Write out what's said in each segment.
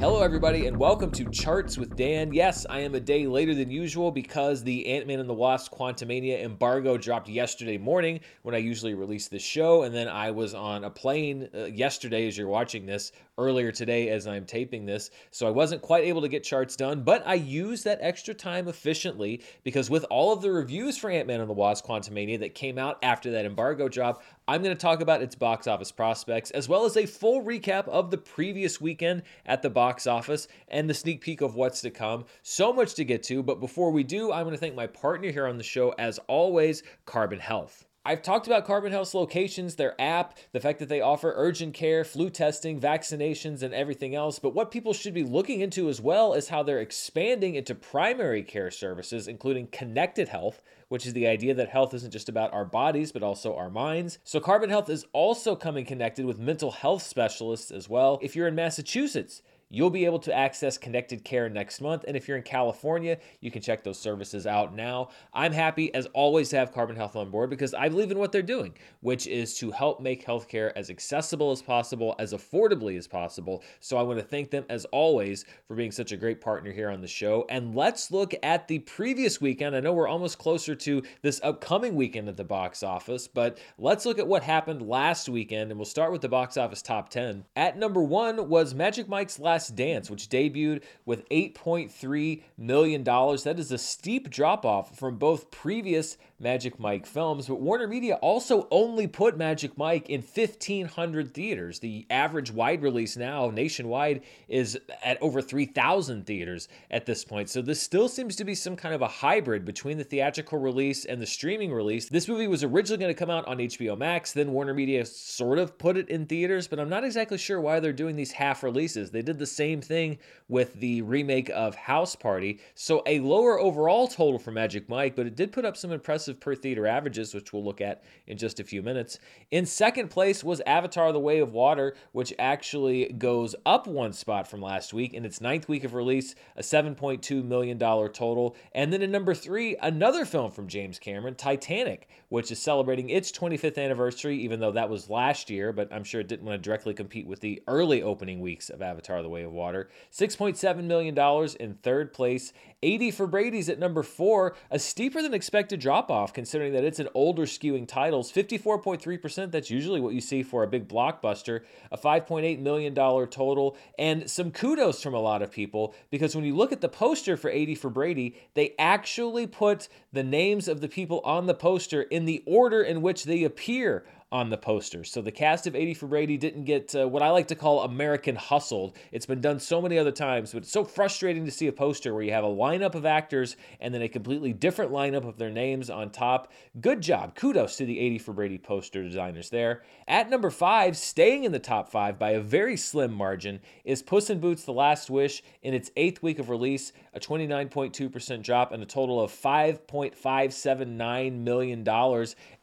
Hello, everybody, and welcome to Charts with Dan. Yes, I am a day later than usual because the Ant Man and the Wasp Quantumania embargo dropped yesterday morning when I usually release this show, and then I was on a plane uh, yesterday as you're watching this, earlier today as I'm taping this, so I wasn't quite able to get charts done, but I used that extra time efficiently because with all of the reviews for Ant Man and the Wasp Quantumania that came out after that embargo drop, I'm going to talk about its box office prospects, as well as a full recap of the previous weekend at the box office and the sneak peek of what's to come. So much to get to, but before we do, I'm going to thank my partner here on the show, as always, Carbon Health. I've talked about Carbon Health's locations, their app, the fact that they offer urgent care, flu testing, vaccinations, and everything else. But what people should be looking into as well is how they're expanding into primary care services, including connected health, which is the idea that health isn't just about our bodies, but also our minds. So, Carbon Health is also coming connected with mental health specialists as well. If you're in Massachusetts, You'll be able to access connected care next month. And if you're in California, you can check those services out now. I'm happy, as always, to have Carbon Health on board because I believe in what they're doing, which is to help make healthcare as accessible as possible, as affordably as possible. So I want to thank them, as always, for being such a great partner here on the show. And let's look at the previous weekend. I know we're almost closer to this upcoming weekend at the box office, but let's look at what happened last weekend. And we'll start with the box office top 10. At number one was Magic Mike's Last Last Dance, which debuted with $8.3 million. That is a steep drop off from both previous Magic Mike films, but Warner Media also only put Magic Mike in 1,500 theaters. The average wide release now nationwide is at over 3,000 theaters at this point. So this still seems to be some kind of a hybrid between the theatrical release and the streaming release. This movie was originally going to come out on HBO Max, then Warner Media sort of put it in theaters, but I'm not exactly sure why they're doing these half releases. They did the same thing with the remake of House Party. So a lower overall total for Magic Mike, but it did put up some impressive per theater averages, which we'll look at in just a few minutes. In second place was Avatar The Way of Water, which actually goes up one spot from last week in its ninth week of release, a $7.2 million total. And then in number three, another film from James Cameron, Titanic, which is celebrating its 25th anniversary, even though that was last year, but I'm sure it didn't want to directly compete with the early opening weeks of Avatar The Way of Water. $6.7 million in third place. 80 for Brady's at number four, a steeper than expected drop off considering that it's an older skewing titles. 54.3%, that's usually what you see for a big blockbuster. A $5.8 million total, and some kudos from a lot of people because when you look at the poster for 80 for Brady, they actually put the names of the people on the poster in the order in which they appear on the poster. So the cast of 80 for Brady didn't get uh, what I like to call American hustled. It's been done so many other times, but it's so frustrating to see a poster where you have a lineup of actors and then a completely different lineup of their names on top. Good job. Kudos to the 80 for Brady poster designers there. At number five, staying in the top five by a very slim margin, is Puss in Boots The Last Wish in its eighth week of release, a 29.2% drop and a total of $5.579 million.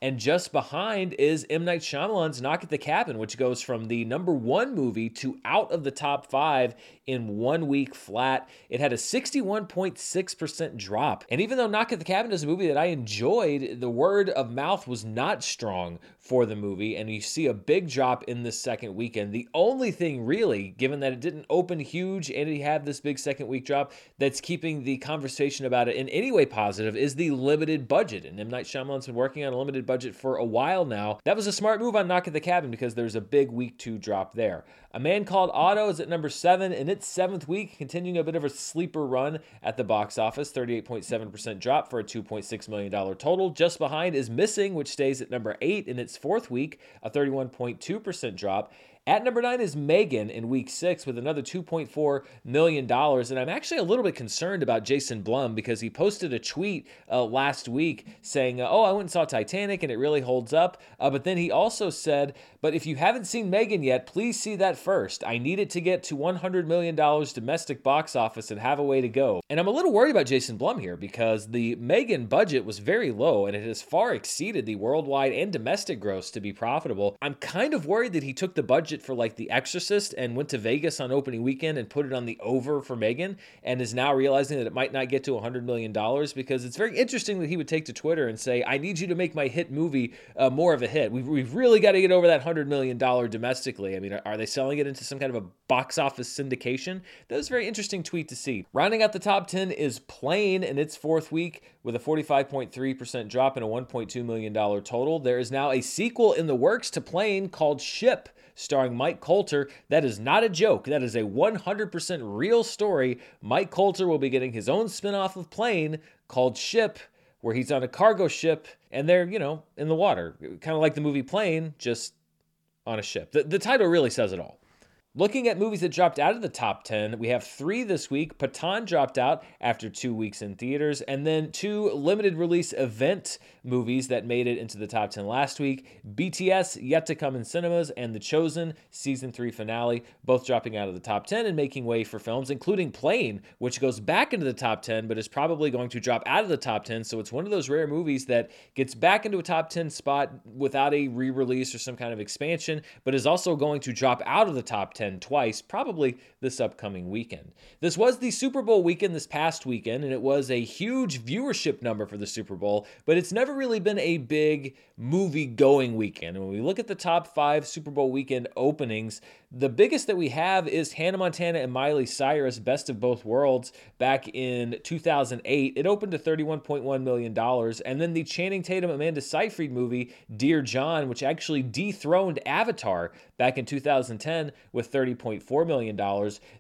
And just behind is M. Night Shyamalan's Knock at the Cabin, which goes from the number one movie to out of the top five in one week flat. It had a 61.6% drop. And even though Knock at the Cabin is a movie that I enjoyed, the word of mouth was not strong for the movie. And you see a big drop in this second weekend. The only thing, really, given that it didn't open huge and it had this big second week drop, that's keeping the conversation about it in any way positive is the limited budget. And M. Night Shyamalan's been working on a limited budget for a while now. That was a smart move on Knock at the Cabin because there's a big week two drop there. A Man Called Otto is at number seven in its seventh week, continuing a bit of a sleeper run at the box office. 38.7% drop for a $2.6 million total. Just behind is Missing, which stays at number eight in its fourth week, a 31.2% drop. At number nine is Megan in week six with another $2.4 million. And I'm actually a little bit concerned about Jason Blum because he posted a tweet uh, last week saying, Oh, I went and saw Titanic and it really holds up. Uh, but then he also said, But if you haven't seen Megan yet, please see that first. I need it to get to $100 million domestic box office and have a way to go. And I'm a little worried about Jason Blum here because the Megan budget was very low and it has far exceeded the worldwide and domestic gross to be profitable. I'm kind of worried that he took the budget budget for like The Exorcist and went to Vegas on opening weekend and put it on the over for Megan and is now realizing that it might not get to $100 million because it's very interesting that he would take to Twitter and say, I need you to make my hit movie uh, more of a hit. We've, we've really got to get over that $100 million domestically. I mean, are they selling it into some kind of a box office syndication? That was a very interesting tweet to see. Rounding out the top 10 is Plane in its fourth week with a 45.3% drop and a $1.2 million total. There is now a sequel in the works to Plane called Ship starring Mike Colter. That is not a joke. That is a 100% real story. Mike Colter will be getting his own spinoff of Plane called Ship, where he's on a cargo ship and they're, you know, in the water. Kind of like the movie Plane, just on a ship. The, the title really says it all. Looking at movies that dropped out of the top 10, we have three this week. Pathaan dropped out after two weeks in theaters, and then two limited release event movies that made it into the top 10 last week BTS, yet to come in cinemas, and The Chosen, season three finale, both dropping out of the top 10 and making way for films, including Plane, which goes back into the top 10, but is probably going to drop out of the top 10. So it's one of those rare movies that gets back into a top 10 spot without a re release or some kind of expansion, but is also going to drop out of the top 10 10 twice, probably this upcoming weekend. This was the Super Bowl weekend this past weekend, and it was a huge viewership number for the Super Bowl, but it's never really been a big movie going weekend. And when we look at the top five Super Bowl weekend openings, the biggest that we have is Hannah Montana and Miley Cyrus, Best of Both Worlds, back in 2008. It opened to $31.1 million. And then the Channing Tatum Amanda Seyfried movie, Dear John, which actually dethroned Avatar back in 2010 with $30.4 million.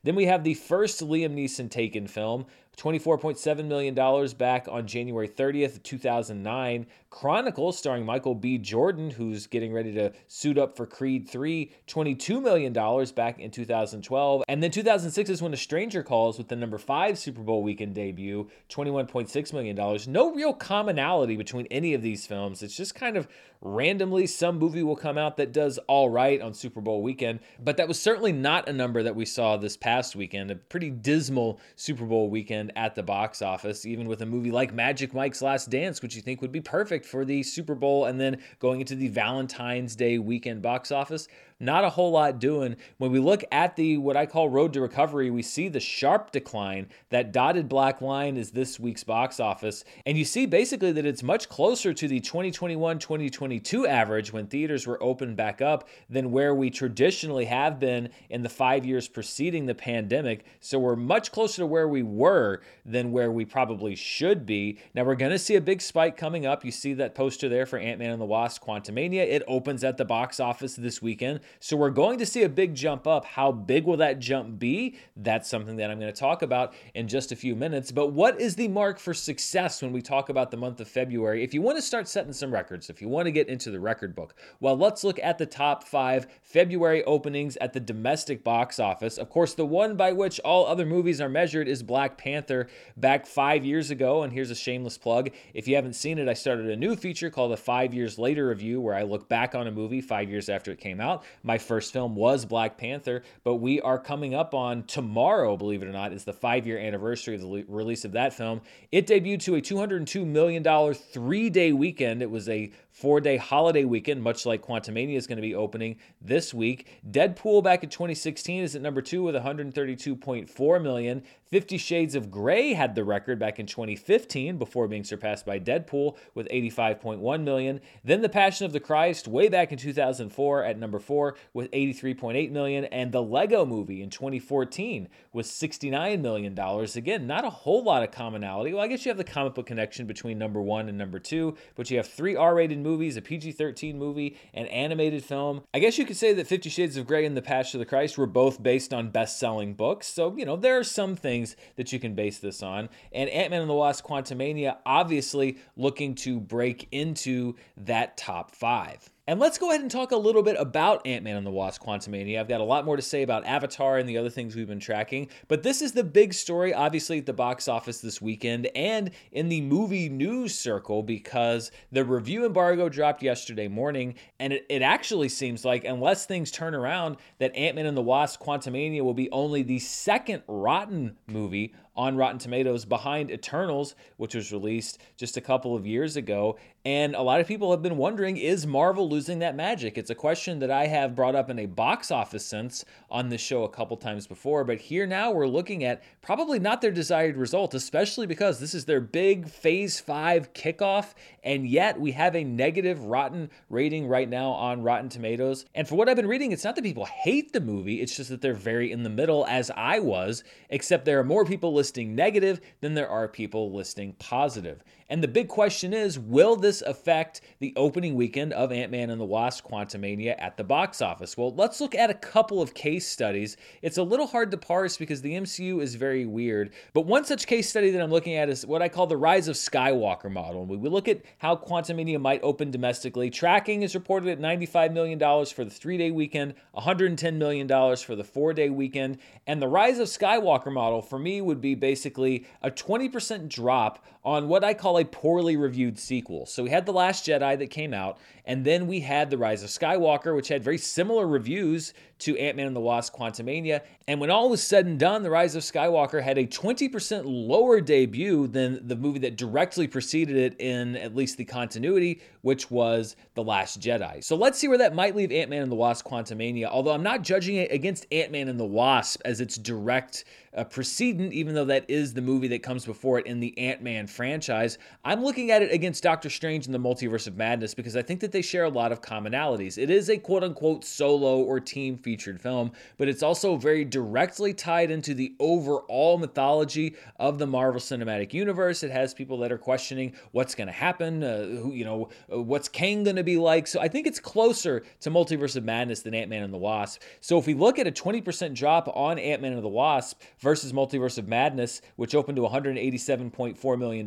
Then we have the first Liam Neeson taken film, $24.7 million back on January 30th, 2009. Chronicles, starring Michael B. Jordan, who's getting ready to suit up for Creed 3, $22 million back in 2012. And then 2006 is when A Stranger Calls with the number 5 Super Bowl weekend debut, $21.6 million. No real commonality between any of these films. It's just kind of randomly some movie will come out that does all right on Super Bowl weekend. But that was certainly not a number that we saw this past weekend. A pretty dismal Super Bowl weekend at the box office, even with a movie like Magic Mike's Last Dance, which you think would be perfect for the Super Bowl and then going into the Valentine's Day weekend box office not a whole lot doing. When we look at the what I call road to recovery, we see the sharp decline. That dotted black line is this week's box office. And you see basically that it's much closer to the 2021 2022 average when theaters were open back up than where we traditionally have been in the five years preceding the pandemic. So we're much closer to where we were than where we probably should be. Now we're going to see a big spike coming up. You see that poster there for Ant Man and the Wasp Quantumania. It opens at the box office this weekend. So we're going to see a big jump up. How big will that jump be? That's something that I'm going to talk about in just a few minutes. But what is the mark for success when we talk about the month of February? If you want to start setting some records, if you want to get into the record book, well, let's look at the top five February openings at the domestic box office. Of course, the one by which all other movies are measured is Black Panther back five years ago. And here's a shameless plug. If you haven't seen it, I started a new feature called a Five Years Later Review where I look back on a movie five years after it came out. My first film was Black Panther, but we are coming up on tomorrow, believe it or not, is the five year anniversary of the le- release of that film. It debuted to a $202 million three day weekend. It was a four day holiday weekend, much like Quantumania is going to be opening this week. Deadpool back in 2016 is at number two with 132.4 million. Fifty Shades of Grey had the record back in 2015 before being surpassed by Deadpool with 85.1 million. Then The Passion of the Christ way back in 2004 at number four with 83.8 million, and The Lego Movie in 2014 was 69 million dollars. Again, not a whole lot of commonality. Well, I guess you have the comic book connection between number one and number two, but you have three R-rated movies, a PG-13 movie, an animated film. I guess you could say that Fifty Shades of Grey and The Passion of the Christ were both based on best-selling books. So you know there are some things that you can base this on. And Ant-Man and the Wasp: Quantumania obviously looking to break into that top five. And let's go ahead and talk a little bit about Ant Man and the Wasp Quantumania. I've got a lot more to say about Avatar and the other things we've been tracking, but this is the big story, obviously, at the box office this weekend and in the movie news circle because the review embargo dropped yesterday morning, and it, it actually seems like, unless things turn around, that Ant Man and the Wasp Quantumania will be only the second rotten movie on Rotten Tomatoes behind Eternals, which was released just a couple of years ago. And a lot of people have been wondering is Marvel losing that magic? It's a question that I have brought up in a box office sense on this show a couple times before, but here now we're looking at probably not their desired result, especially because this is their big phase five kickoff, and yet we have a negative rotten rating right now on Rotten Tomatoes. And for what I've been reading, it's not that people hate the movie, it's just that they're very in the middle, as I was, except there are more people listing negative than there are people listing positive. And the big question is will this affect the opening weekend of Ant Man and the Wasp Quantumania at the box office? Well, let's look at a couple of case studies. It's a little hard to parse because the MCU is very weird, but one such case study that I'm looking at is what I call the rise of Skywalker model. And we look at how Quantumania might open domestically. Tracking is reported at $95 million for the three day weekend, $110 million for the four day weekend. And the rise of Skywalker model for me would be basically a 20% drop on what I call a poorly reviewed sequel. So we had The Last Jedi that came out, and then we had The Rise of Skywalker, which had very similar reviews to Ant Man and the Wasp Quantumania. And when all was said and done, The Rise of Skywalker had a 20% lower debut than the movie that directly preceded it in at least the continuity, which was The Last Jedi. So let's see where that might leave Ant Man and the Wasp Quantumania, although I'm not judging it against Ant Man and the Wasp as its direct uh, precedent, even though that is the movie that comes before it in the Ant Man franchise. I'm looking at it against Doctor Strange and the Multiverse of Madness because I think that they share a lot of commonalities. It is a quote unquote solo or team featured film, but it's also very directly tied into the overall mythology of the Marvel Cinematic Universe. It has people that are questioning what's going to happen, uh, who, you know, uh, what's Kang going to be like. So I think it's closer to Multiverse of Madness than Ant Man and the Wasp. So if we look at a 20% drop on Ant Man and the Wasp versus Multiverse of Madness, which opened to $187.4 million,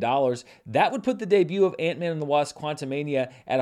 that would put the debut of Ant Man and the Wasp Quantumania at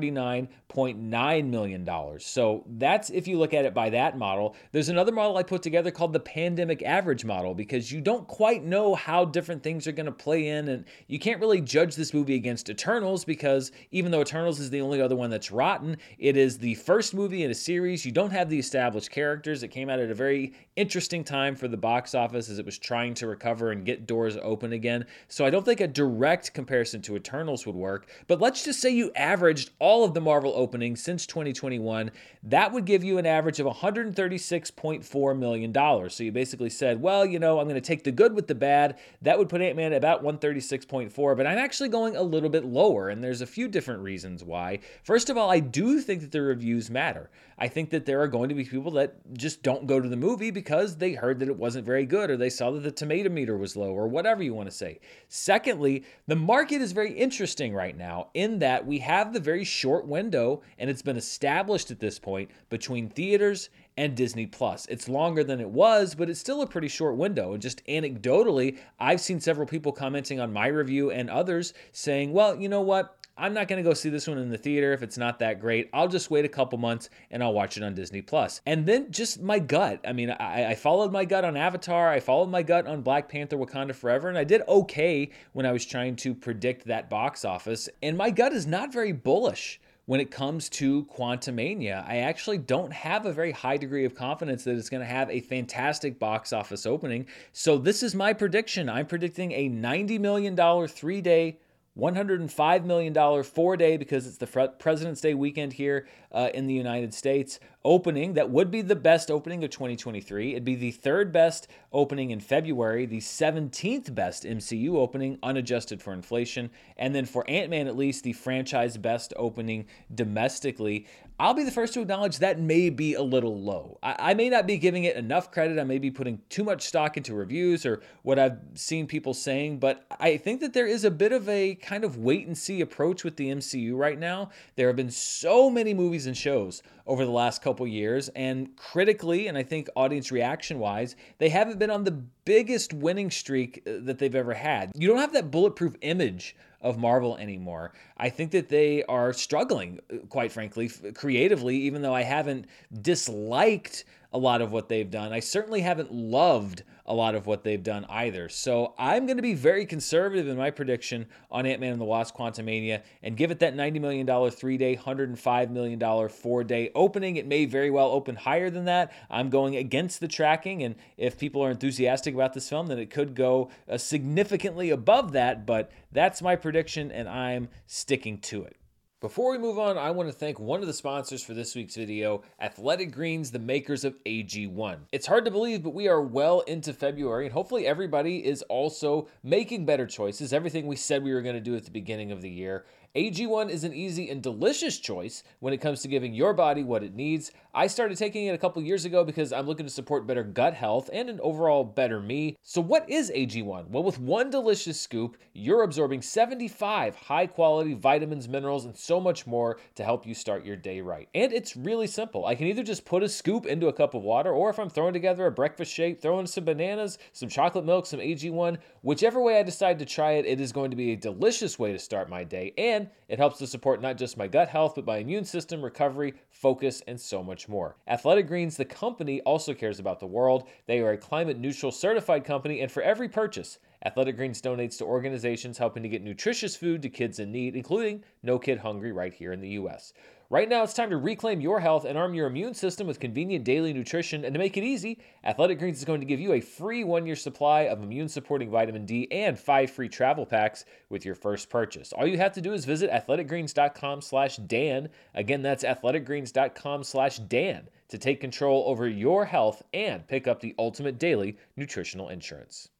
$149.9 million. So that's if you look at it by that model. There's another model I put together called the pandemic average model because you don't quite know how different things are going to play in, and you can't really judge this movie against Eternals because even though Eternals is the only other one that's rotten, it is the first movie in a series. You don't have the established characters. It came out at a very interesting time for the box office as it was trying to recover and get doors open again. So I don't think a direct comparison to Eternals would work. But let's just say you averaged of the Marvel openings since 2021. That would give you an average of $136.4 million. So you basically said, well, you know, I'm going to take the good with the bad. That would put Ant Man at about 136.4, but I'm actually going a little bit lower. And there's a few different reasons why. First of all, I do think that the reviews matter. I think that there are going to be people that just don't go to the movie because they heard that it wasn't very good or they saw that the tomato meter was low or whatever you want to say. Secondly, the market is very interesting right now in that we have the very short window and it's been established at this point between theaters and Disney Plus. It's longer than it was, but it's still a pretty short window. And just anecdotally, I've seen several people commenting on my review and others saying, well, you know what? I'm not going to go see this one in the theater if it's not that great. I'll just wait a couple months and I'll watch it on Disney Plus. And then just my gut. I mean, I, I, followed my gut on Avatar. I followed my gut on Black Panther Wakanda Forever. And I did okay when I was trying to predict that box office. And my gut is not very bullish when it comes to Quantumania. I actually don't have a very high degree of confidence that it's going to have a fantastic box office opening. So this is my prediction. I'm predicting a $90 million three day $105 million four day because it's the President's Day weekend here uh, in the United States opening that would be the best opening of 2023. It'd be the third best opening in February, the 17th best MCU opening, unadjusted for inflation. And then for Ant Man, at least, the franchise best opening domestically. I'll be the first to acknowledge that may be a little low. I, I, may not be giving it enough credit. I may be putting too much stock into reviews or what I've seen people saying, but I think that there is a bit of a kind of wait and see approach with the MCU right now. There have been so many movies and shows over the last couple years. And critically, and I think audience reaction wise, they haven't been on the biggest winning streak uh, that they've ever had. You don't have that bulletproof image of Marvel anymore. I think that they are struggling, uh, quite frankly, creatively, even though I haven't disliked a lot of what they've done. I certainly haven't loved a lot of what they've done either. So I'm going to be very conservative in my prediction on Ant Man and the Wasp Quantumania and give it that $90 million three day, $105 million four day opening. It may very well open higher than that. I'm going against the tracking. And if people are enthusiastic about this film, then it could go uh, significantly above that. But that's my prediction, and I'm sticking to it. Before we move on, I want to thank one of the sponsors for this week's video, Athletic Greens, the makers of AG1. It's hard to believe, but we are well into February, and hopefully everybody is also making better choices. Everything we said we were going to do at the beginning of the year. AG1 is an easy and delicious choice when it comes to giving your body what it needs. I started taking it a couple years ago because I'm looking to support better gut health and an overall better me. So, what is AG1? Well, with one delicious scoop, you're absorbing 75 high quality vitamins, minerals, and so much more to help you start your day right. And it's really simple. I can either just put a scoop into a cup of water, or if I'm throwing together a breakfast shake, throw in some bananas, some chocolate milk, some AG1, whichever way I decide to try it, it is going to be a delicious way to start my day. And it helps to support not just my gut health, but my immune system, recovery, focus, and so much more. Athletic Greens, the company, also cares about the world. They are a climate neutral certified company, and for every purchase, Athletic Greens donates to organizations helping to get nutritious food to kids in need, including No Kid Hungry right here in the U.S. Right now, it's time to reclaim your health and arm your immune system with convenient daily nutrition. And to make it easy, Athletic Greens is going to give you a free one year supply of immune supporting vitamin D and five free travel packs with your first purchase. All you have to do is visit athleticgreens.com slash Dan. Again, that's athleticgreens.com slash Dan to take control over your health and pick up the ultimate daily nutritional insurance.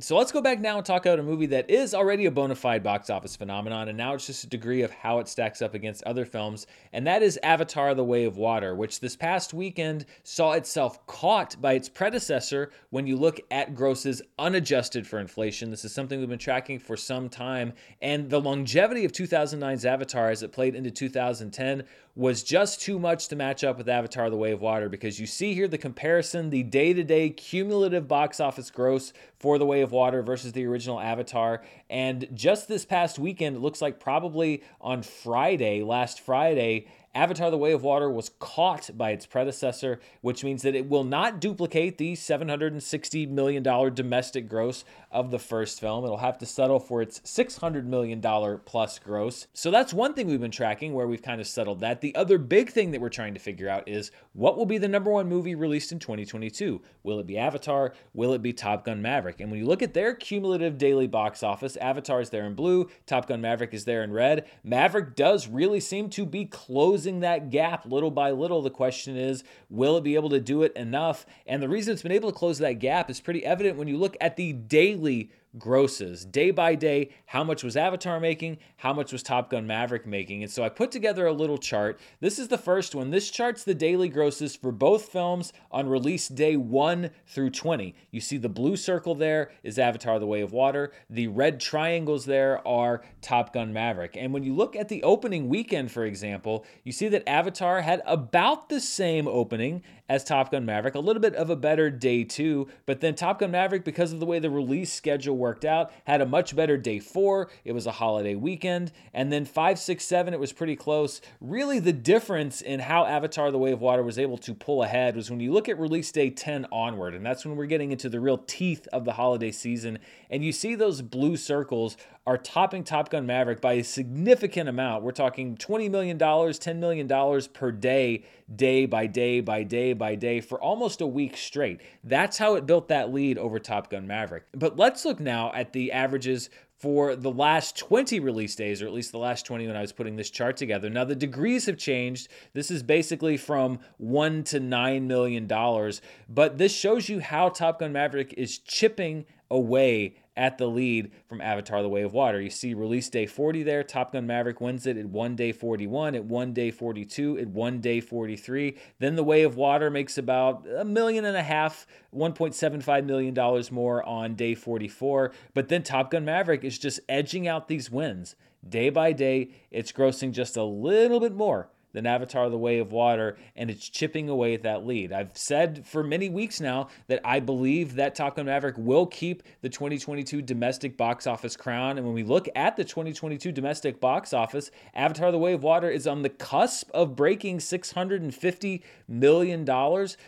So let's go back now and talk about a movie that is already a bona fide box office phenomenon, and now it's just a degree of how it stacks up against other films, and that is Avatar The Way of Water, which this past weekend saw itself caught by its predecessor when you look at grosses unadjusted for inflation. This is something we've been tracking for some time, and the longevity of 2009's Avatar as it played into 2010 was just too much to match up with Avatar The Way of Water because you see here the comparison, the day to day cumulative box office gross for The Way of Water versus the original Avatar. And just this past weekend, it looks like probably on Friday, last Friday, Avatar The Way of Water was caught by its predecessor, which means that it will not duplicate the $760 million domestic gross of the first film. It'll have to settle for its $600 million plus gross. So that's one thing we've been tracking where we've kind of settled that. The other big thing that we're trying to figure out is what will be the number one movie released in 2022? Will it be Avatar? Will it be Top Gun Maverick? And when you look at their cumulative daily box office, Avatar is there in blue, Top Gun Maverick is there in red. Maverick does really seem to be closing that gap little by little. The question is, will it be able to do it enough? And the reason it's been able to close that gap is pretty evident when you look at the daily absolutely grosses. Day by day how much was avatar making? How much was top gun maverick making? And so i put together a little chart. This is the first one. This chart's the daily grosses for both films on release day 1 through 20 you see the blue circle there is avatar the way of water. The red triangles there are top gun maverick. And when you look at the opening weekend for example you see that avatar had about the same opening as Top Gun Maverick. A little bit of a better day two, but then Top Gun Maverick, because of the way the release schedule worked out, had a much better day four. It was a holiday weekend. And then five, six, seven, it was pretty close. Really, the difference in how Avatar The Way of Water was able to pull ahead was when you look at release day 10 onward, and that's when we're getting into the real teeth of the holiday season. And you see those blue circles are topping Top Gun Maverick by a significant amount. We're talking $20 million, $10 million per day, day by day by day by day for almost a week straight. That's how it built that lead over Top Gun Maverick. But let's look now at the averages for the last 20 release days, or at least the last 20 when I was putting this chart together. Now, the degrees have changed. This is basically from one to nine million dollars, but this shows you how Top Gun Maverick is chipping away at the lead from Avatar The Way of Water. You see release day 40 there. Top Gun Maverick wins it at one day 41, at one day 42, at one day 43. Then The Way of Water makes about a million and a half, $1.75 million more on day 44. But then Top Gun Maverick is just edging out these wins. Day by day, it's grossing just a little bit more than Avatar The Way of Water, and it's chipping away at that lead. I've said for many weeks now that I believe that Top Gun Maverick will keep the 2022 domestic box office crown. And when we look at the 2022 domestic box office, Avatar The Way of Water is on the cusp of breaking $650 million.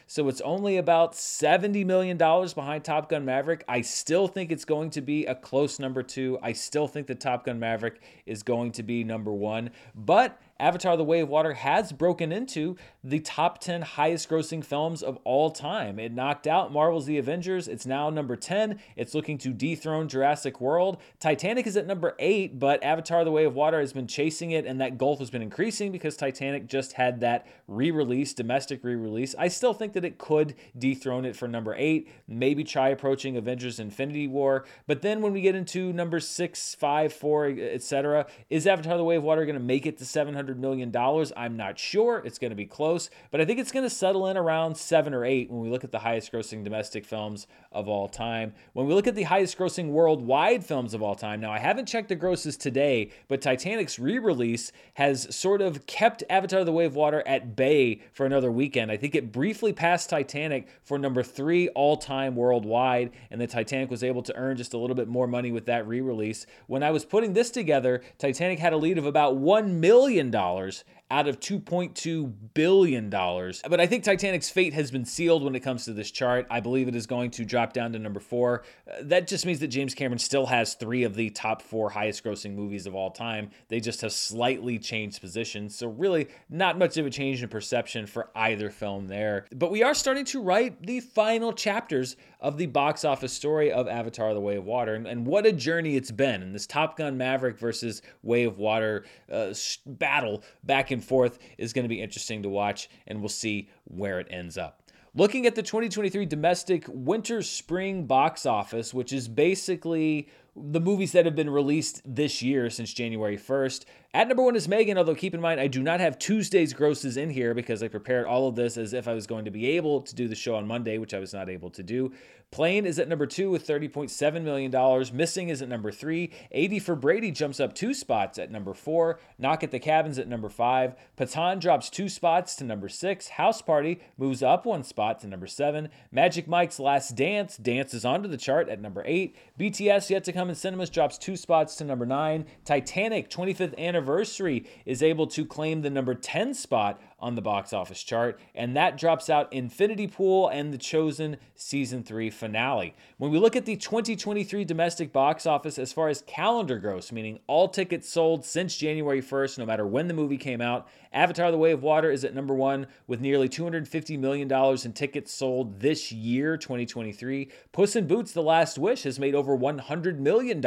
So it's only about $70 million behind Top Gun Maverick. I still think it's going to be a close number two. I still think that Top Gun Maverick is going to be number one. But Avatar The Way of Water has broken into the top 10 highest grossing films of all time. It knocked out Marvel's The Avengers. It's now number 10. It's looking to dethrone Jurassic World. Titanic is at number 8, but Avatar The Way of Water has been chasing it, and that gulf has been increasing because Titanic just had that re release, domestic re release. I still think that it could dethrone it for number 8, maybe try approaching Avengers Infinity War. But then when we get into number 6, 5, 4, etc., is Avatar The Way of Water going to make it to 700? $700 million. I'm not sure. It's going to be close, but I think it's going to settle in around seven or eight when we look at the highest grossing domestic films of all time. When we look at the highest grossing worldwide films of all time, now I haven't checked the grosses today, but Titanic's re release has sort of kept Avatar The Way of Water at bay for another weekend. I think it briefly passed Titanic for number three all time worldwide, and the Titanic was able to earn just a little bit more money with that re release. When I was putting this together, Titanic had a lead of about $1 million Dollars out of $2.2 billion. But I think Titanic's fate has been sealed when it comes to this chart. I believe it is going to drop down to number four. Uh, that just means that James Cameron still has three of the top four highest grossing movies of all time. They just have slightly changed positions. So, really, not much of a change in perception for either film there. But we are starting to write the final chapters of the box office story of Avatar The Way of Water. And, and what a journey it's been. And this Top Gun Maverick versus Way of Water uh, battle back and forth is going to be interesting to watch, and we'll see where it ends up. Looking at the 2023 domestic winter spring box office, which is basically the movies that have been released this year since January 1st. At number one is Megan, although keep in mind, I do not have Tuesday's grosses in here because I prepared all of this as if I was going to be able to do the show on Monday, which I was not able to do. Plane is at number two with $30.7 million. Missing is at number three. 80 for Brady jumps up two spots at number four. Knock at the Cabins at number five. Pathaan drops two spots to number six. House Party moves up one spot to number seven. Magic Mike's Last Dance dances onto the chart at number eight. BTS yet to come in cinemas drops two spots to number nine. Titanic 25th anniversary is able to claim the number 10 spot on the box office chart, and that drops out Infinity Pool and The Chosen Season 3 finale. When we look at the 2023 domestic box office as far as calendar gross, meaning all tickets sold since January 1st, no matter when the movie came out, Avatar The Way of Water is at number one with nearly $250 million in tickets sold this year, 2023. Puss in Boots The Last Wish has made over $100 million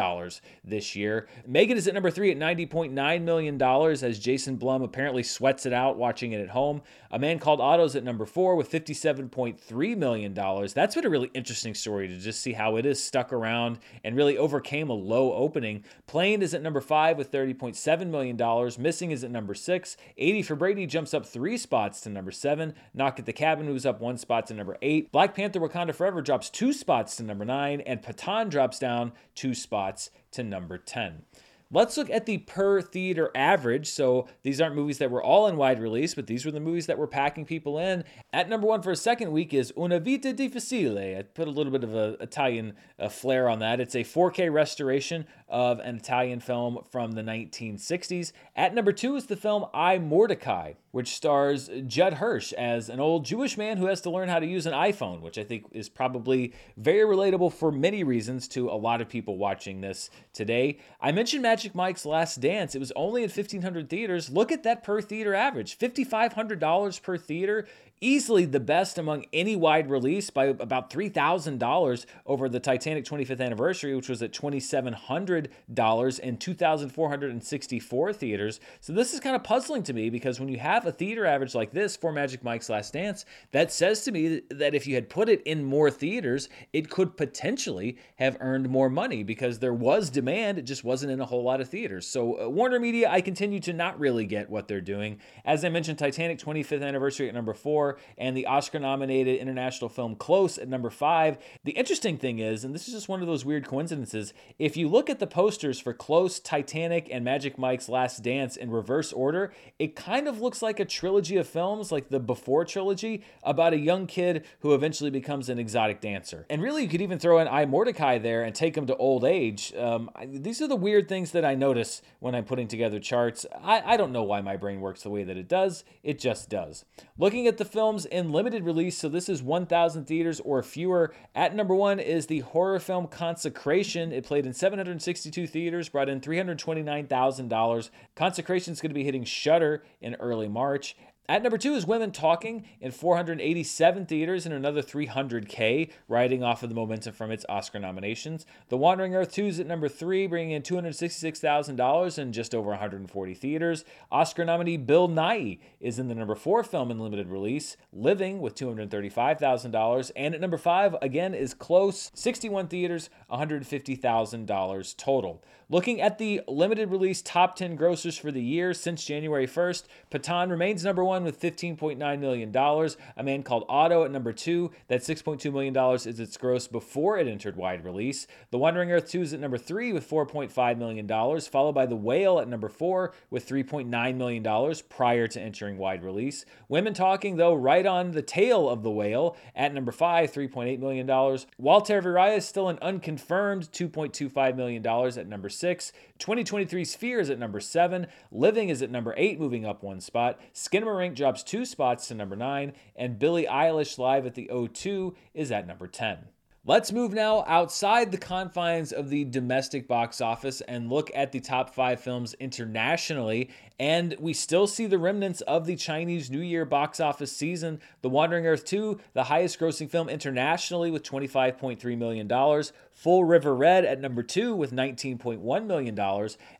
this year. Megan is at number three at $90.9 million as Jason Blum apparently sweats it out watching it at home. A Man Called Otto's at number four with $57.3 million. That's been a really interesting story to just see how it is stuck around and really overcame a low opening. Plane is at number five with $30.7 million. Missing is at number six. 80 for Brady jumps up three spots to number seven. Knock at the Cabin moves up one spot to number eight. Black Panther Wakanda Forever drops two spots to number nine. And Pathaan drops down two spots to number 10. Let's look at the per theater average. So these aren't movies that were all in wide release, but these were the movies that were packing people in. At number one for a second week is Una Vita Difficile. I put a little bit of an Italian flair on that. It's a 4K restoration of an Italian film from the 1960s. At number two is the film I Mordecai, which stars Judd Hirsch as an old Jewish man who has to learn how to use an iPhone, which I think is probably very relatable for many reasons to a lot of people watching this today. I mentioned Magic Mike's Last Dance. It was only in 1,500 theaters. Look at that per theater average $5,500 per theater easily the best among any wide release by about $3,000 over the Titanic 25th anniversary, which was at $2,700 in 2,464 theaters. So this is kind of puzzling to me because when you have a theater average like this for Magic Mike's Last Dance, that says to me that if you had put it in more theaters, it could potentially have earned more money because there was demand, it just wasn't in a whole lot of theaters. So uh, Warner Media, I continue to not really get what they're doing. As I mentioned, Titanic 25th anniversary at number four. And the Oscar nominated international film Close at number five. The interesting thing is, and this is just one of those weird coincidences, if you look at the posters for Close, Titanic, and Magic Mike's Last Dance in reverse order, it kind of looks like a trilogy of films, like the Before trilogy, about a young kid who eventually becomes an exotic dancer. And really, you could even throw in I Mordecai there and take him to old age. Um, these are the weird things that I notice when I'm putting together charts. I, I don't know why my brain works the way that it does, it just does. Looking at the films in limited release, so this is 1,000 theaters or fewer. At number one is the horror film Consecration. It played in 762 theaters, brought in $329,000. Consecration is going to be hitting Shudder in early March. At number two is Women Talking in 487 theaters and another 300K, riding off of the momentum from its Oscar nominations. The Wandering Earth 2 is at number three, bringing in $266,000 in just over 140 theaters. Oscar nominee Bill Nighy is in the number four film in limited release, Living with $235,000. And at number five, again, is Close, 61 theaters, $150,000 total. Looking at the limited release top 10 grossers for the year since January 1st, Pathaan remains number one with $15.9 million. A Man Called Otto at number two. That $6.2 million is its gross before it entered wide release. The Wandering Earth 2 is at number three with $4.5 million, followed by The Whale at number four with $3.9 million prior to entering wide release. Women Talking, though, right on the tail of The Whale at number five, $3.8 million. Waltair Veerayya is still an unconfirmed $2.25 million at number six. 2023 Sphere is at number seven. Living is at number eight, moving up one spot. Skinamarink drops two spots to number nine. And Billie Eilish Live at the O2 is at number 10. Let's move now outside the confines of the domestic box office and look at the top five films internationally and we still see the remnants of the Chinese New Year box office season. The Wandering Earth 2, the highest grossing film internationally with $25.3 million. Full River Red at number two with $19.1 million.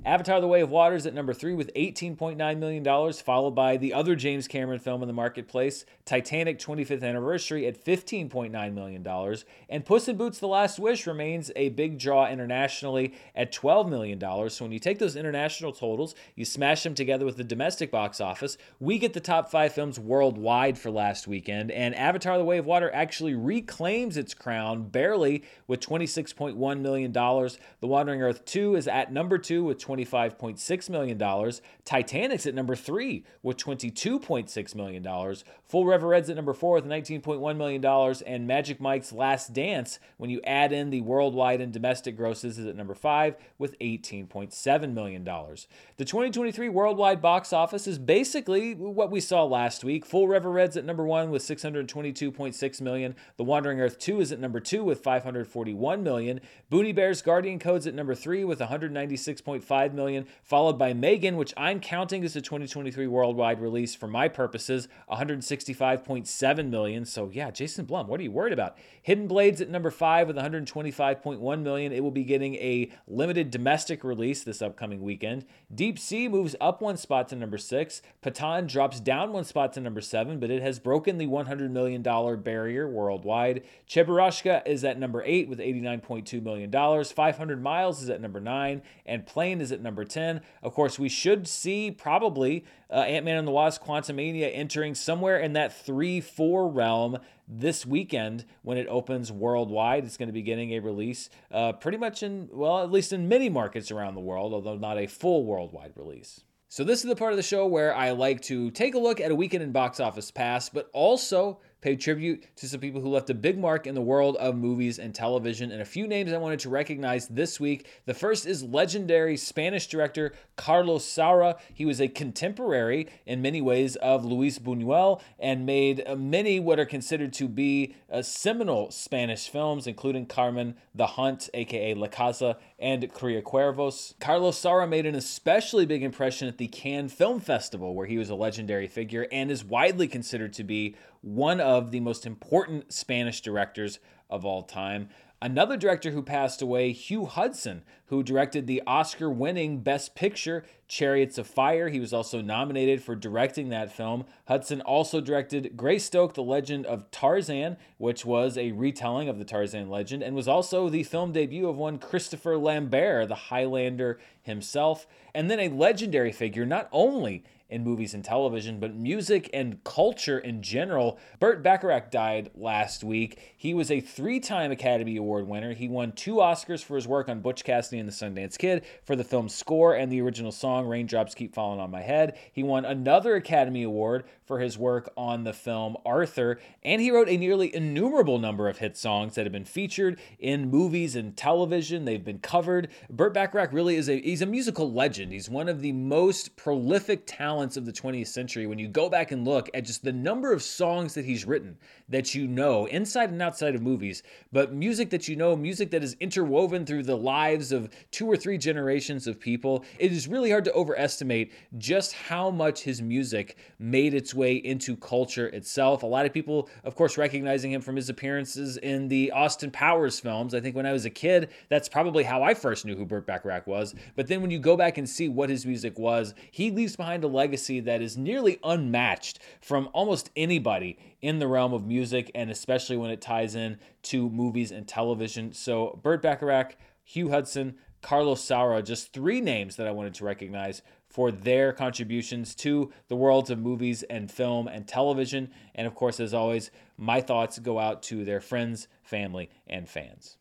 Avatar The Way of Water is at number three with $18.9 million, followed by the other James Cameron film in the marketplace, Titanic 25th Anniversary at $15.9 million. And Puss in Boots The Last Wish remains a big draw internationally at $12 million. So when you take those international totals, you smash them together with the domestic box office, we get the top five films worldwide for last weekend, and Avatar The Way of Water actually reclaims its crown barely with $26.1 million. The Wandering Earth 2 is at number two with $25.6 million. Titanic's at number three with $22.6 million. Full River Red's at number four with $19.1 million. And Magic Mike's Last Dance, when you add in the worldwide and domestic grosses, is at number five with $18.7 million. The 2023 worldwide box office is basically what we saw last week. Full River Red's at number one with 622.6 million. The Wandering Earth 2 is at number two with $541 million. Boonie Bears Guardian Codes at number three with 196.5 million, followed by Megan, which I'm counting as a 2023 worldwide release for my purposes, 165.7 million. So yeah, Jason Blum, what are you worried about? Hidden Blades at number five with 125.1 million. It will be getting a limited domestic release this upcoming weekend. Deep Sea moves up one spot to number six. Pathaan drops down one spot to number seven, but it has broken the $100 million barrier worldwide. Cheburashka is at number eight with $89.2 million. 500 Miles is at number nine, and Plane is at number 10. Of course, we should see probably uh, Ant Man and the Wasp Quantumania entering somewhere in that 3 4 realm this weekend when it opens worldwide. It's going to be getting a release uh, pretty much in, well, at least in many markets around the world, although not a full worldwide release. So, this is the part of the show where I like to take a look at a weekend in box office pass, but also pay tribute to some people who left a big mark in the world of movies and television, and a few names I wanted to recognize this week. The first is legendary Spanish director Carlos Saura. He was a contemporary in many ways of Luis Buñuel and made many what are considered to be uh, seminal Spanish films, including Carmen, The Hunt, aka La Caza, and Cría Cuervos. Carlos Saura made an especially big impression at the Cannes Film Festival, where he was a legendary figure and is widely considered to be one of the most important Spanish directors of all time. Another director who passed away, Hugh Hudson, who directed the Oscar winning Best Picture, Chariots of Fire. He was also nominated for directing that film. Hudson also directed Greystoke, The Legend of Tarzan, which was a retelling of the Tarzan legend, and was also the film debut of one Christopher Lambert, the Highlander himself. And then a legendary figure, not only in movies and television, but music and culture in general. Burt Bacharach died last week. He was a three time Academy Award winner. He won two Oscars for his work on Butch Cassidy and the Sundance Kid for the film's score and the original song Raindrops Keep Falling on My Head. He won another Academy Award for his work on the film Arthur, and he wrote a nearly innumerable number of hit songs that have been featured in movies and television. They've been covered. Burt Bacharach really is a he's a musical legend. He's one of the most prolific talents of the 20th century. When you go back and look at just the number of songs that he's written that you know inside and outside of movies, but music that you know, music that is interwoven through the lives of two or three generations of people, it is really hard to overestimate just how much his music made its way into culture itself. A lot of people, of course, recognizing him from his appearances in the Austin Powers films. I think when I was a kid, that's probably how I first knew who Burt Bacharach was. But then when you go back and see what his music was, he leaves behind a legacy that is nearly unmatched from almost anybody in the realm of music, and especially when it ties in to movies and television. So, Burt Bacharach, Hugh Hudson, Carlos Saura, just three names that I wanted to recognize for their contributions to the worlds of movies and film and television. And of course, as always, my thoughts go out to their friends, family, and fans.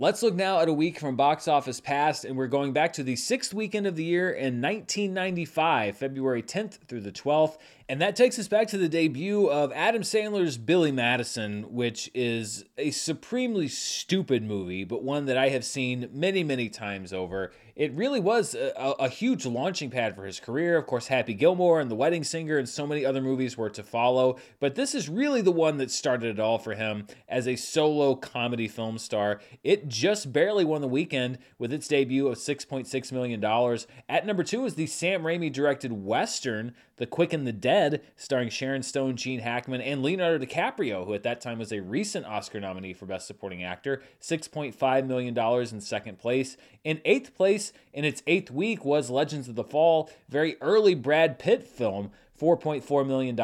Let's look now at a week from box office past, and we're going back to the sixth weekend of the year in 1995, February 10th through the 12th. And that takes us back to the debut of Adam Sandler's Billy Madison, which is a supremely stupid movie, but one that I have seen many, many times over. It really was a, a, huge launching pad for his career. Of course, Happy Gilmore and The Wedding Singer and so many other movies were to follow, but this is really the one that started it all for him as a solo comedy film star. It just barely won the weekend with its debut of $6.6 million. At number two is the Sam Raimi directed Western the Quick and the Dead, starring Sharon Stone, Gene Hackman, and Leonardo DiCaprio, who at that time was a recent Oscar nominee for Best Supporting Actor, $6.5 million in second place. In eighth place, in its eighth week, was Legends of the Fall, very early Brad Pitt film $4.4 million.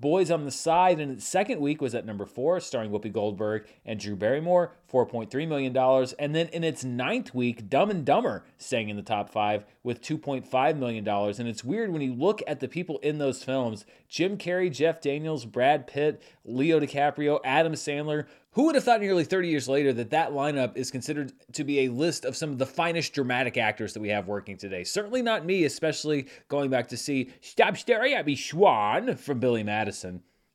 Boys on the Side in its second week was at number four, starring Whoopi Goldberg and Drew Barrymore, $4.3 million. And then in its ninth week, Dumb and Dumber staying in the top five with $2.5 million. And it's weird when you look at the people in those films Jim Carrey, Jeff Daniels, Brad Pitt, Leo DiCaprio, Adam Sandler, who would have thought nearly 30 years later that that lineup is considered to be a list of some of the finest dramatic actors that we have working today? Certainly not me, especially going back to see Stop Staring at Me, Schwan from Billy Madison.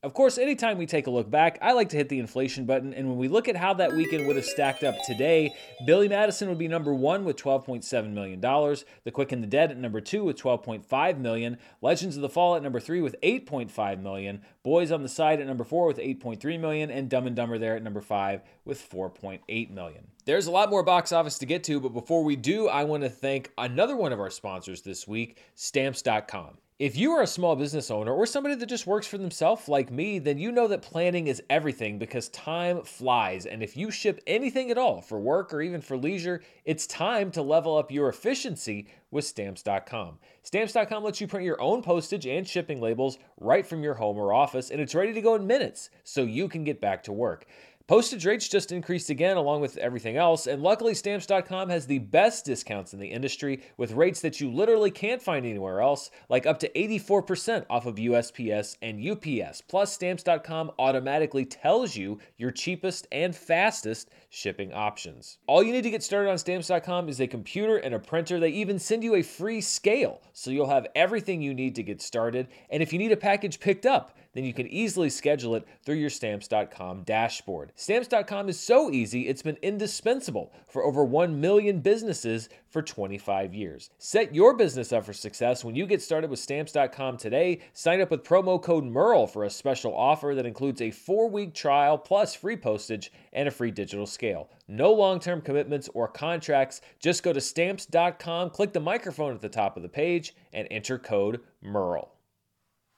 Of course, anytime we take a look back, I like to hit the inflation button, and when we look at how that weekend would have stacked up today, Billy Madison would be number one with $12.7 million, The Quick and the Dead at number two with 12.5 million, Legends of the Fall at number three with 8.5 million, Boys on the Side at number four with 8.3 million, and Dumb and Dumber there at number five with 4.8 million. There's a lot more box office to get to, but before we do, I want to thank another one of our sponsors this week, Stamps.com. If you are a small business owner or somebody that just works for themselves like me, then you know that planning is everything because time flies. And if you ship anything at all for work or even for leisure, it's time to level up your efficiency with stamps.com. Stamps.com lets you print your own postage and shipping labels right from your home or office, and it's ready to go in minutes so you can get back to work. Postage rates just increased again, along with everything else, and luckily, Stamps.com has the best discounts in the industry with rates that you literally can't find anywhere else, like up to 84% off of USPS and UPS. Plus, Stamps.com automatically tells you your cheapest and fastest shipping options. All you need to get started on Stamps.com is a computer and a printer. They even send you a free scale, so you'll have everything you need to get started. And if you need a package picked up, then you can easily schedule it through your stamps.com dashboard. Stamps.com is so easy, it's been indispensable for over 1 million businesses for 25 years. Set your business up for success when you get started with stamps.com today. Sign up with promo code MURRELL for a special offer that includes a four week trial plus free postage and a free digital scale. No long term commitments or contracts. Just go to stamps.com, click the microphone at the top of the page, and enter code MURRELL.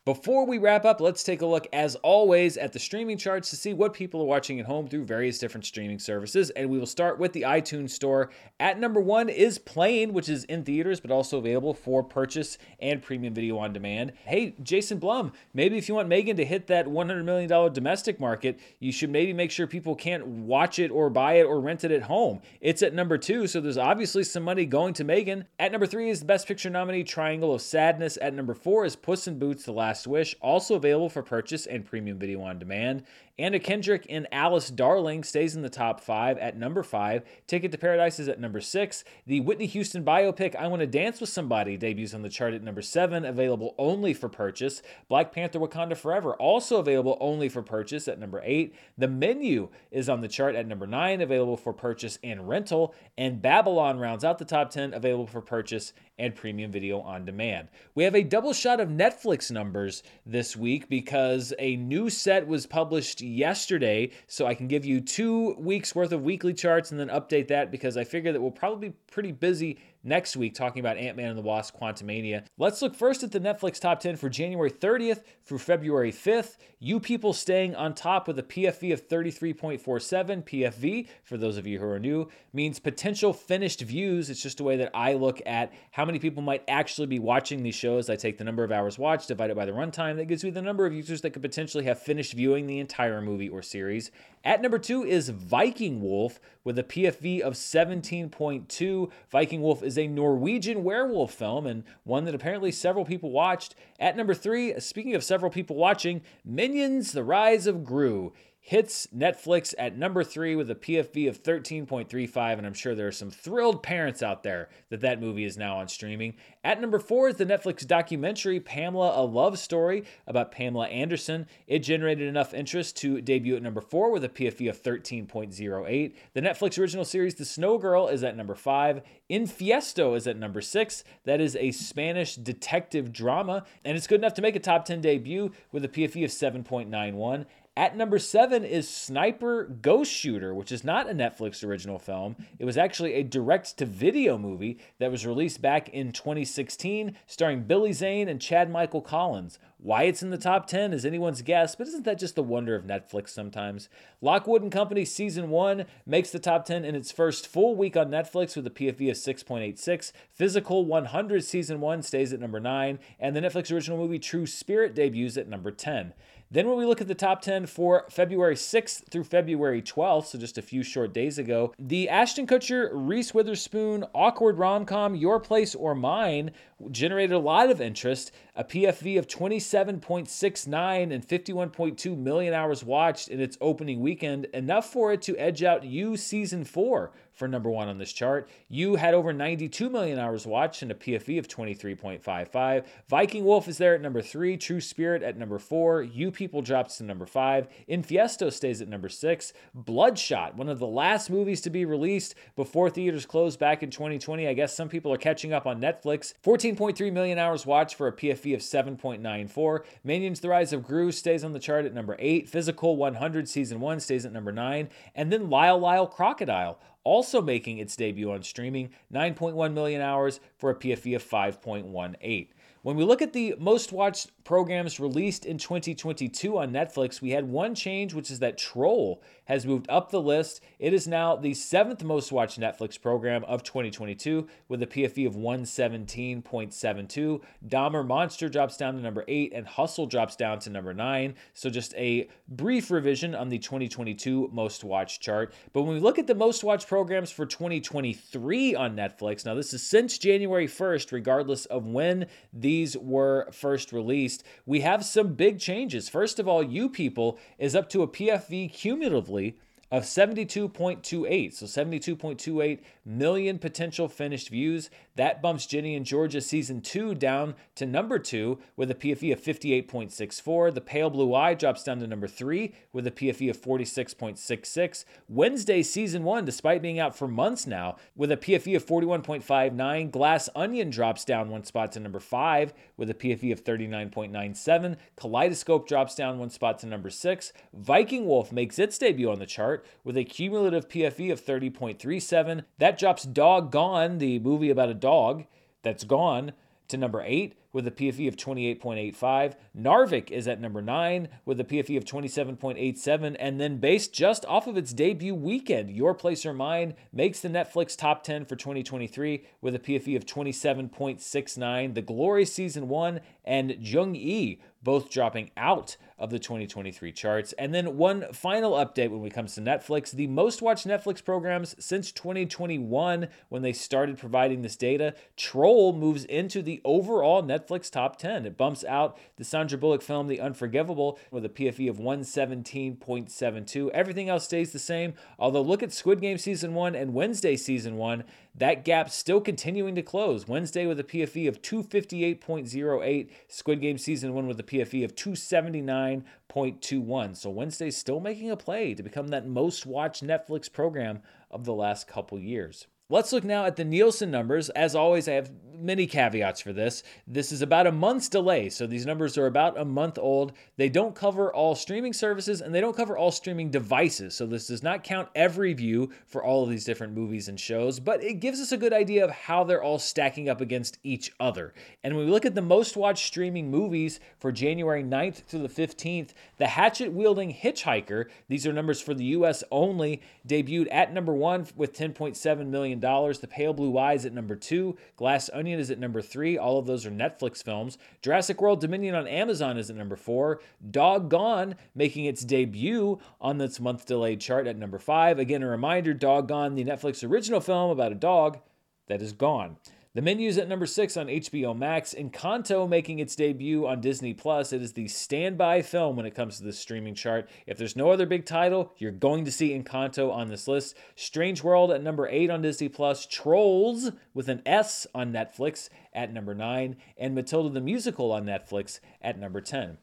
Before we wrap up, let's take a look, as always, at the streaming charts to see what people are watching at home through various different streaming services. And we will start with the iTunes Store. At number one is Plane, which is in theaters but also available for purchase and premium video on demand. Hey, Jason Blum, maybe if you want Megan to hit that $100 million domestic market, you should maybe make sure people can't watch it or buy it or rent it at home. It's at number two, so there's obviously some money going to Megan. At number three is the Best Picture nominee, Triangle of Sadness. At number four is Puss in Boots, The Last Last Wish, also available for purchase and premium video on demand. Anna Kendrick and Alice Darling stays in the top five at number five. Ticket to Paradise is at number six. The Whitney Houston biopic I Want to Dance with Somebody debuts on the chart at number seven, available only for purchase. Black Panther Wakanda Forever, also available only for purchase at number eight. The Menu is on the chart at number nine, available for purchase and rental. And Babylon rounds out the top 10, available for purchase and premium video on demand. We have a double shot of Netflix numbers this week because a new set was published yesterday. So I can give you two weeks worth of weekly charts and then update that because I figure that we'll probably be pretty busy next week talking about Ant Man and the Wasp Quantumania. Let's look first at the Netflix top 10 for January 30th through February 5th. You people staying on top with a PFV of 33.47. PFV, for those of you who are new, means potential finished views. It's just a way that I look at how many people might actually be watching these shows. I take the number of hours watched divided by the runtime. That gives me the number of users that could potentially have finished viewing the entire movie or series. At number two is Viking Wolf with a PFV of 17.2. Viking Wolf is a Norwegian werewolf film and one that apparently several people watched. At number three, speaking of several people watching, Minions The Rise of Gru hits Netflix at number three with a PFV of 13.35, and I'm sure there are some thrilled parents out there that that movie is now on streaming. At number four is the Netflix documentary Pamela: A Love Story about Pamela Anderson. It generated enough interest to debut at number four with a PFV of 13.08. The Netflix original series The Snow Girl is at number five. Infiesto is at number six. That is a Spanish detective drama, and it's good enough to make a top 10 debut with a PFV of 7.91. At number seven is Sniper Ghost Shooter, which is not a Netflix original film. It was actually a direct to video movie that was released back in 2016, starring Billy Zane and Chad Michael Collins. Why it's in the top 10 is anyone's guess, but isn't that just the wonder of Netflix sometimes? Lockwood and Company Season 1 makes the top 10 in its first full week on Netflix with a PFV of 6.86. Physical 100 Season 1 stays at number 9, and the Netflix original movie True Spirit debuts at number 10. Then, when we look at the top 10 for February 6th through February 12th, so just a few short days ago, the Ashton Kutcher, Reese Witherspoon, awkward rom com, Your Place or Mine generated a lot of interest. A PFV of 27.69 and 51.2 million hours watched in its opening weekend, enough for it to edge out You Season 4 for number one on this chart. You had over 92 million hours watched and a PFV of 23.55. Viking Wolf is there at number three. True Spirit at number four. You People drops to number five. Infiesto stays at number six. Bloodshot, one of the last movies to be released before theaters closed back in 2020. I guess some people are catching up on Netflix. 14.3 million hours watched for a PFV of 7.94. Minions The Rise of Gru stays on the chart at number eight. Physical 100 Season 1 stays at number nine. And then Lyle Lyle Crocodile also making its debut on streaming, 9.1 million hours for a PFV of 5.18. When we look at the most watched programs released in 2022 on Netflix, we had one change, which is that Troll has moved up the list. It is now the seventh most watched Netflix program of 2022 with a PFV of 117.72. Dahmer Monster drops down to number eight, and Hustle drops down to number nine. So just a brief revision on the 2022 most watched chart. But when we look at the most watched programs for 2023 on Netflix, now this is since January 1st, regardless of when these were first released we have some big changes. First of all, You People is up to a PFV cumulatively of 72.28. So 72.28 million potential finished views. That bumps Ginny and Georgia season two down to number two with a PFV of 58.64. The Pale Blue Eye drops down to number three with a PFV of 46.66. Wednesday season one, despite being out for months now, with a PFV of 41.59. Glass Onion drops down one spot to number five with a PFV of 39.97. Kaleidoscope drops down one spot to number six. Viking Wolf makes its debut on the chart with a cumulative PFV of 30.37. That drops Dog Gone, the movie about a dog that's gone, to number eight with a PFV of 28.85. Narvik is at number 9 with a PFV of 27.87. And then, based just off of its debut weekend, Your Place or Mine makes the Netflix top 10 for 2023 with a PFV of 27.69. The Glory Season 1 and Jung E both dropping out of the 2023 charts. And then one final update when it comes to Netflix the most watched Netflix programs since 2021 when they started providing this data. Troll moves into the overall Netflix top 10. It bumps out the Sandra Bullock film The Unforgivable with a PFV of 117.72. Everything else stays the same, although look at Squid Game season 1 and Wednesday season 1. That gap still continuing to close. Wednesday with a PFV of 258.08, Squid Game season 1 with a PFV of 279.21. So Wednesday's still making a play to become that most watched Netflix program of the last couple years. Let's look now at the Nielsen numbers. As always, I have many caveats for this. This is about a month's delay, so these numbers are about a month old. They don't cover all streaming services and they don't cover all streaming devices, so this does not count every view for all of these different movies and shows, but it gives us a good idea of how they're all stacking up against each other. And when we look at the most watched streaming movies for January 9th through the 15th, The Hatchet Wielding Hitchhiker, these are numbers for the US only, debuted at number one with $10.7 million. The Pale Blue Eyes at number two, Glass Onion is at number three. All of those are Netflix films. Jurassic World Dominion on Amazon is at number four. Doggone making its debut on this month delayed chart at number five. Again, a reminder Doggone, the Netflix original film about a dog that is gone. The menu's at number six on HBO Max. Encanto making its debut on Disney Plus. It is the standby film when it comes to the streaming chart. If there's no other big title, you're going to see Encanto on this list. Strange World at number eight on Disney Plus. Trolls with an S on Netflix at number nine, and Matilda the Musical on Netflix at number 10.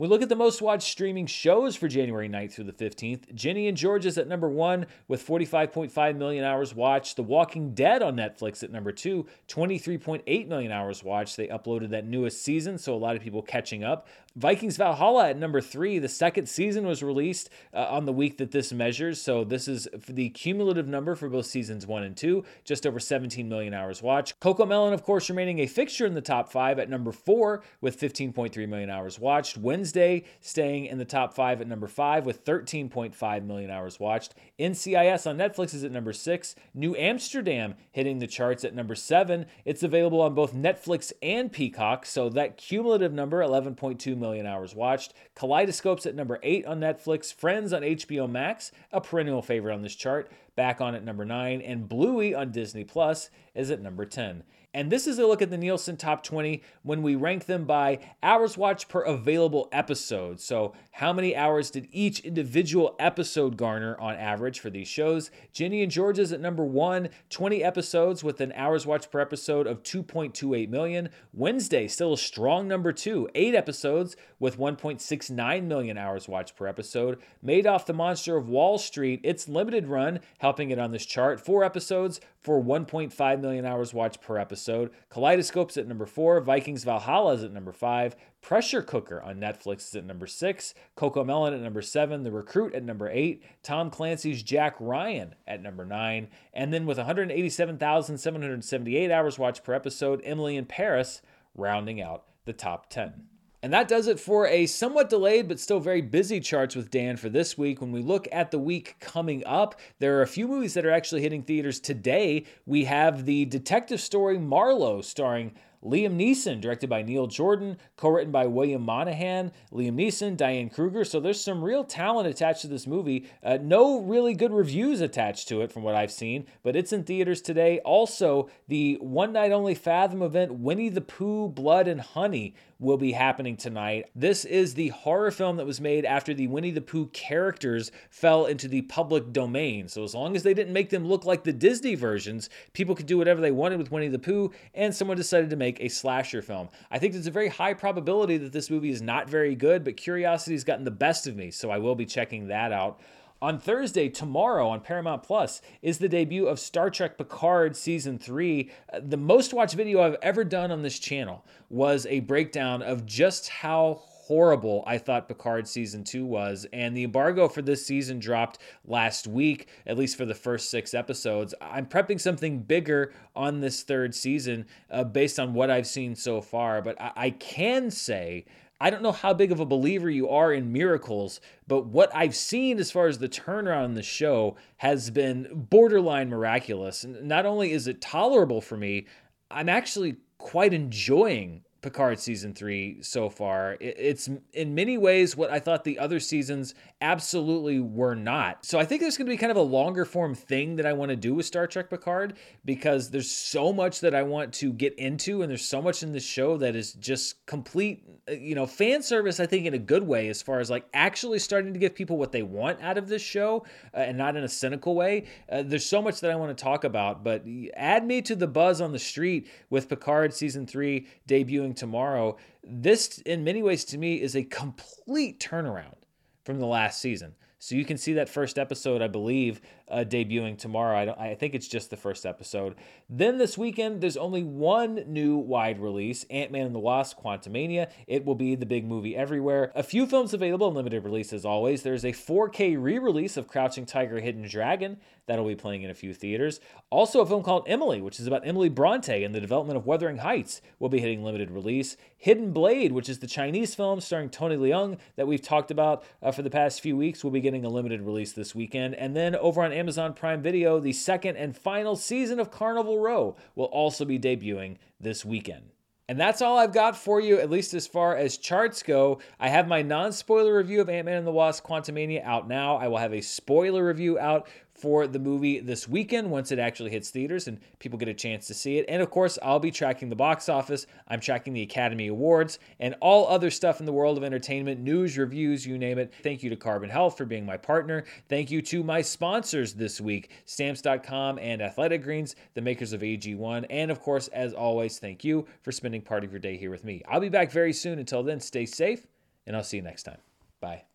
We look at the most watched streaming shows for January 9th through the 15th. Ginny and George is at number one with 45.5 million hours watched. The Walking Dead on Netflix at number two, 23.8 million hours watched. They uploaded that newest season, so a lot of people catching up. Vikings Valhalla at number three. The second season was released uh, on the week that this measures, so this is the cumulative number for both seasons one and two, just over 17 million hours watched. CoComelon, of course, remaining a fixture in the top five at number four with 15.3 million hours watched. Wednesday staying in the top five at number five with 13.5 million hours watched. NCIS on Netflix is at number six. New Amsterdam hitting the charts at number seven. It's available on both Netflix and Peacock, so that cumulative number 11.2 million hours watched. Kaleidoscope's at number eight on Netflix. Friends on HBO Max, a perennial favorite on this chart, back on at number nine. And Bluey on Disney Plus is at number 10. And this is a look at the Nielsen Top 20 when we rank them by hours watched per available episode. So, how many hours did each individual episode garner on average for these shows? Ginny and George is at number one, 20 episodes with an hours watched per episode of 2.28 million. Wednesday, still a strong number two, eight episodes with 1.69 million hours watched per episode. Madoff the Monster of Wall Street, its limited run, helping it on this chart, four episodes for 1.5 million hours watched per episode. Kaleidoscope's at number four. Vikings Valhalla is at number five. Pressure Cooker on Netflix is at number six. CoComelon at number seven. The Recruit at number eight. Tom Clancy's Jack Ryan at number nine. And then with 187,778 hours watched per episode, Emily in Paris rounding out the top 10. And that does it for a somewhat delayed but still very busy charts with Dan for this week. When we look at the week coming up, there are a few movies that are actually hitting theaters today. We have the detective story Marlowe starring Liam Neeson, directed by Neil Jordan, co written by William Monahan, Liam Neeson, Diane Kruger. So there's some real talent attached to this movie. Uh, no really good reviews attached to it from what I've seen, but it's in theaters today. Also, the one night only Fathom event, Winnie the Pooh, Blood and Honey, will be happening tonight. This is the horror film that was made after the Winnie the Pooh characters fell into the public domain. So as long as they didn't make them look like the Disney versions, people could do whatever they wanted with Winnie the Pooh, and someone decided to make a slasher film. I think there's a very high probability that this movie is not very good, but curiosity has gotten the best of me, so I will be checking that out. On Thursday, tomorrow on Paramount Plus, is the debut of Star Trek Picard Season 3. Uh, the most watched video I've ever done on this channel was a breakdown of just how horrible I thought Picard season two was. And the embargo for this season dropped last week, at least for the first six episodes. I'm prepping something bigger on this third season uh, based on what I've seen so far. But I, I can say I don't know how big of a believer you are in miracles, but what I've seen as far as the turnaround in the show has been borderline miraculous. And not only is it tolerable for me, I'm actually quite enjoying Picard season three so far. It's in many ways what I thought the other seasons absolutely were not. So I think there's going to be kind of a longer form thing that I want to do with Star Trek Picard because there's so much that I want to get into, and there's so much in this show that is just complete, uh, you know, fan service. I think in a good way, as far as like actually starting to give people what they want out of this show, uh, and not in a cynical way. Uh, there's so much that I want to talk about, but add me to the buzz on the street with Picard season three debuting tomorrow. This, in many ways, to me, is a complete turnaround from the last season. So you can see that first episode, I believe, uh, debuting tomorrow. I, I, think it's just the first episode. Then this weekend, there's only one new wide release Ant Man and the Wasp Quantumania. It will be the big movie everywhere. A few films available in limited release as always. There's a 4K re release of Crouching Tiger, Hidden Dragon that'll be playing in a few theaters. Also, a film called Emily, which is about Emily Bronte and the development of Wuthering Heights, will be hitting limited release. Hidden Blade, which is the Chinese film starring Tony Leung that we've talked about uh, for the past few weeks, will be getting a limited release this weekend. And then over on Amazon Prime Video, the second and final season of Carnival Row will also be debuting this weekend. And that's all I've got for you, at least as far as charts go. I have my non spoiler review of Ant Man and the Wasp Quantumania out now. I will have a spoiler review out for the movie this weekend once it actually hits theaters and people get a chance to see it. And of course, I'll be tracking the box office. I'm tracking the Academy Awards and all other stuff in the world of entertainment, news, reviews, you name it. Thank you to Carbon Health for being my partner. Thank you to my sponsors this week, stamps.com and Athletic Greens, the makers of AG1. And of course, as always, thank you for spending part of your day here with me. I'll be back very soon. Until then, stay safe and I'll see you next time. Bye.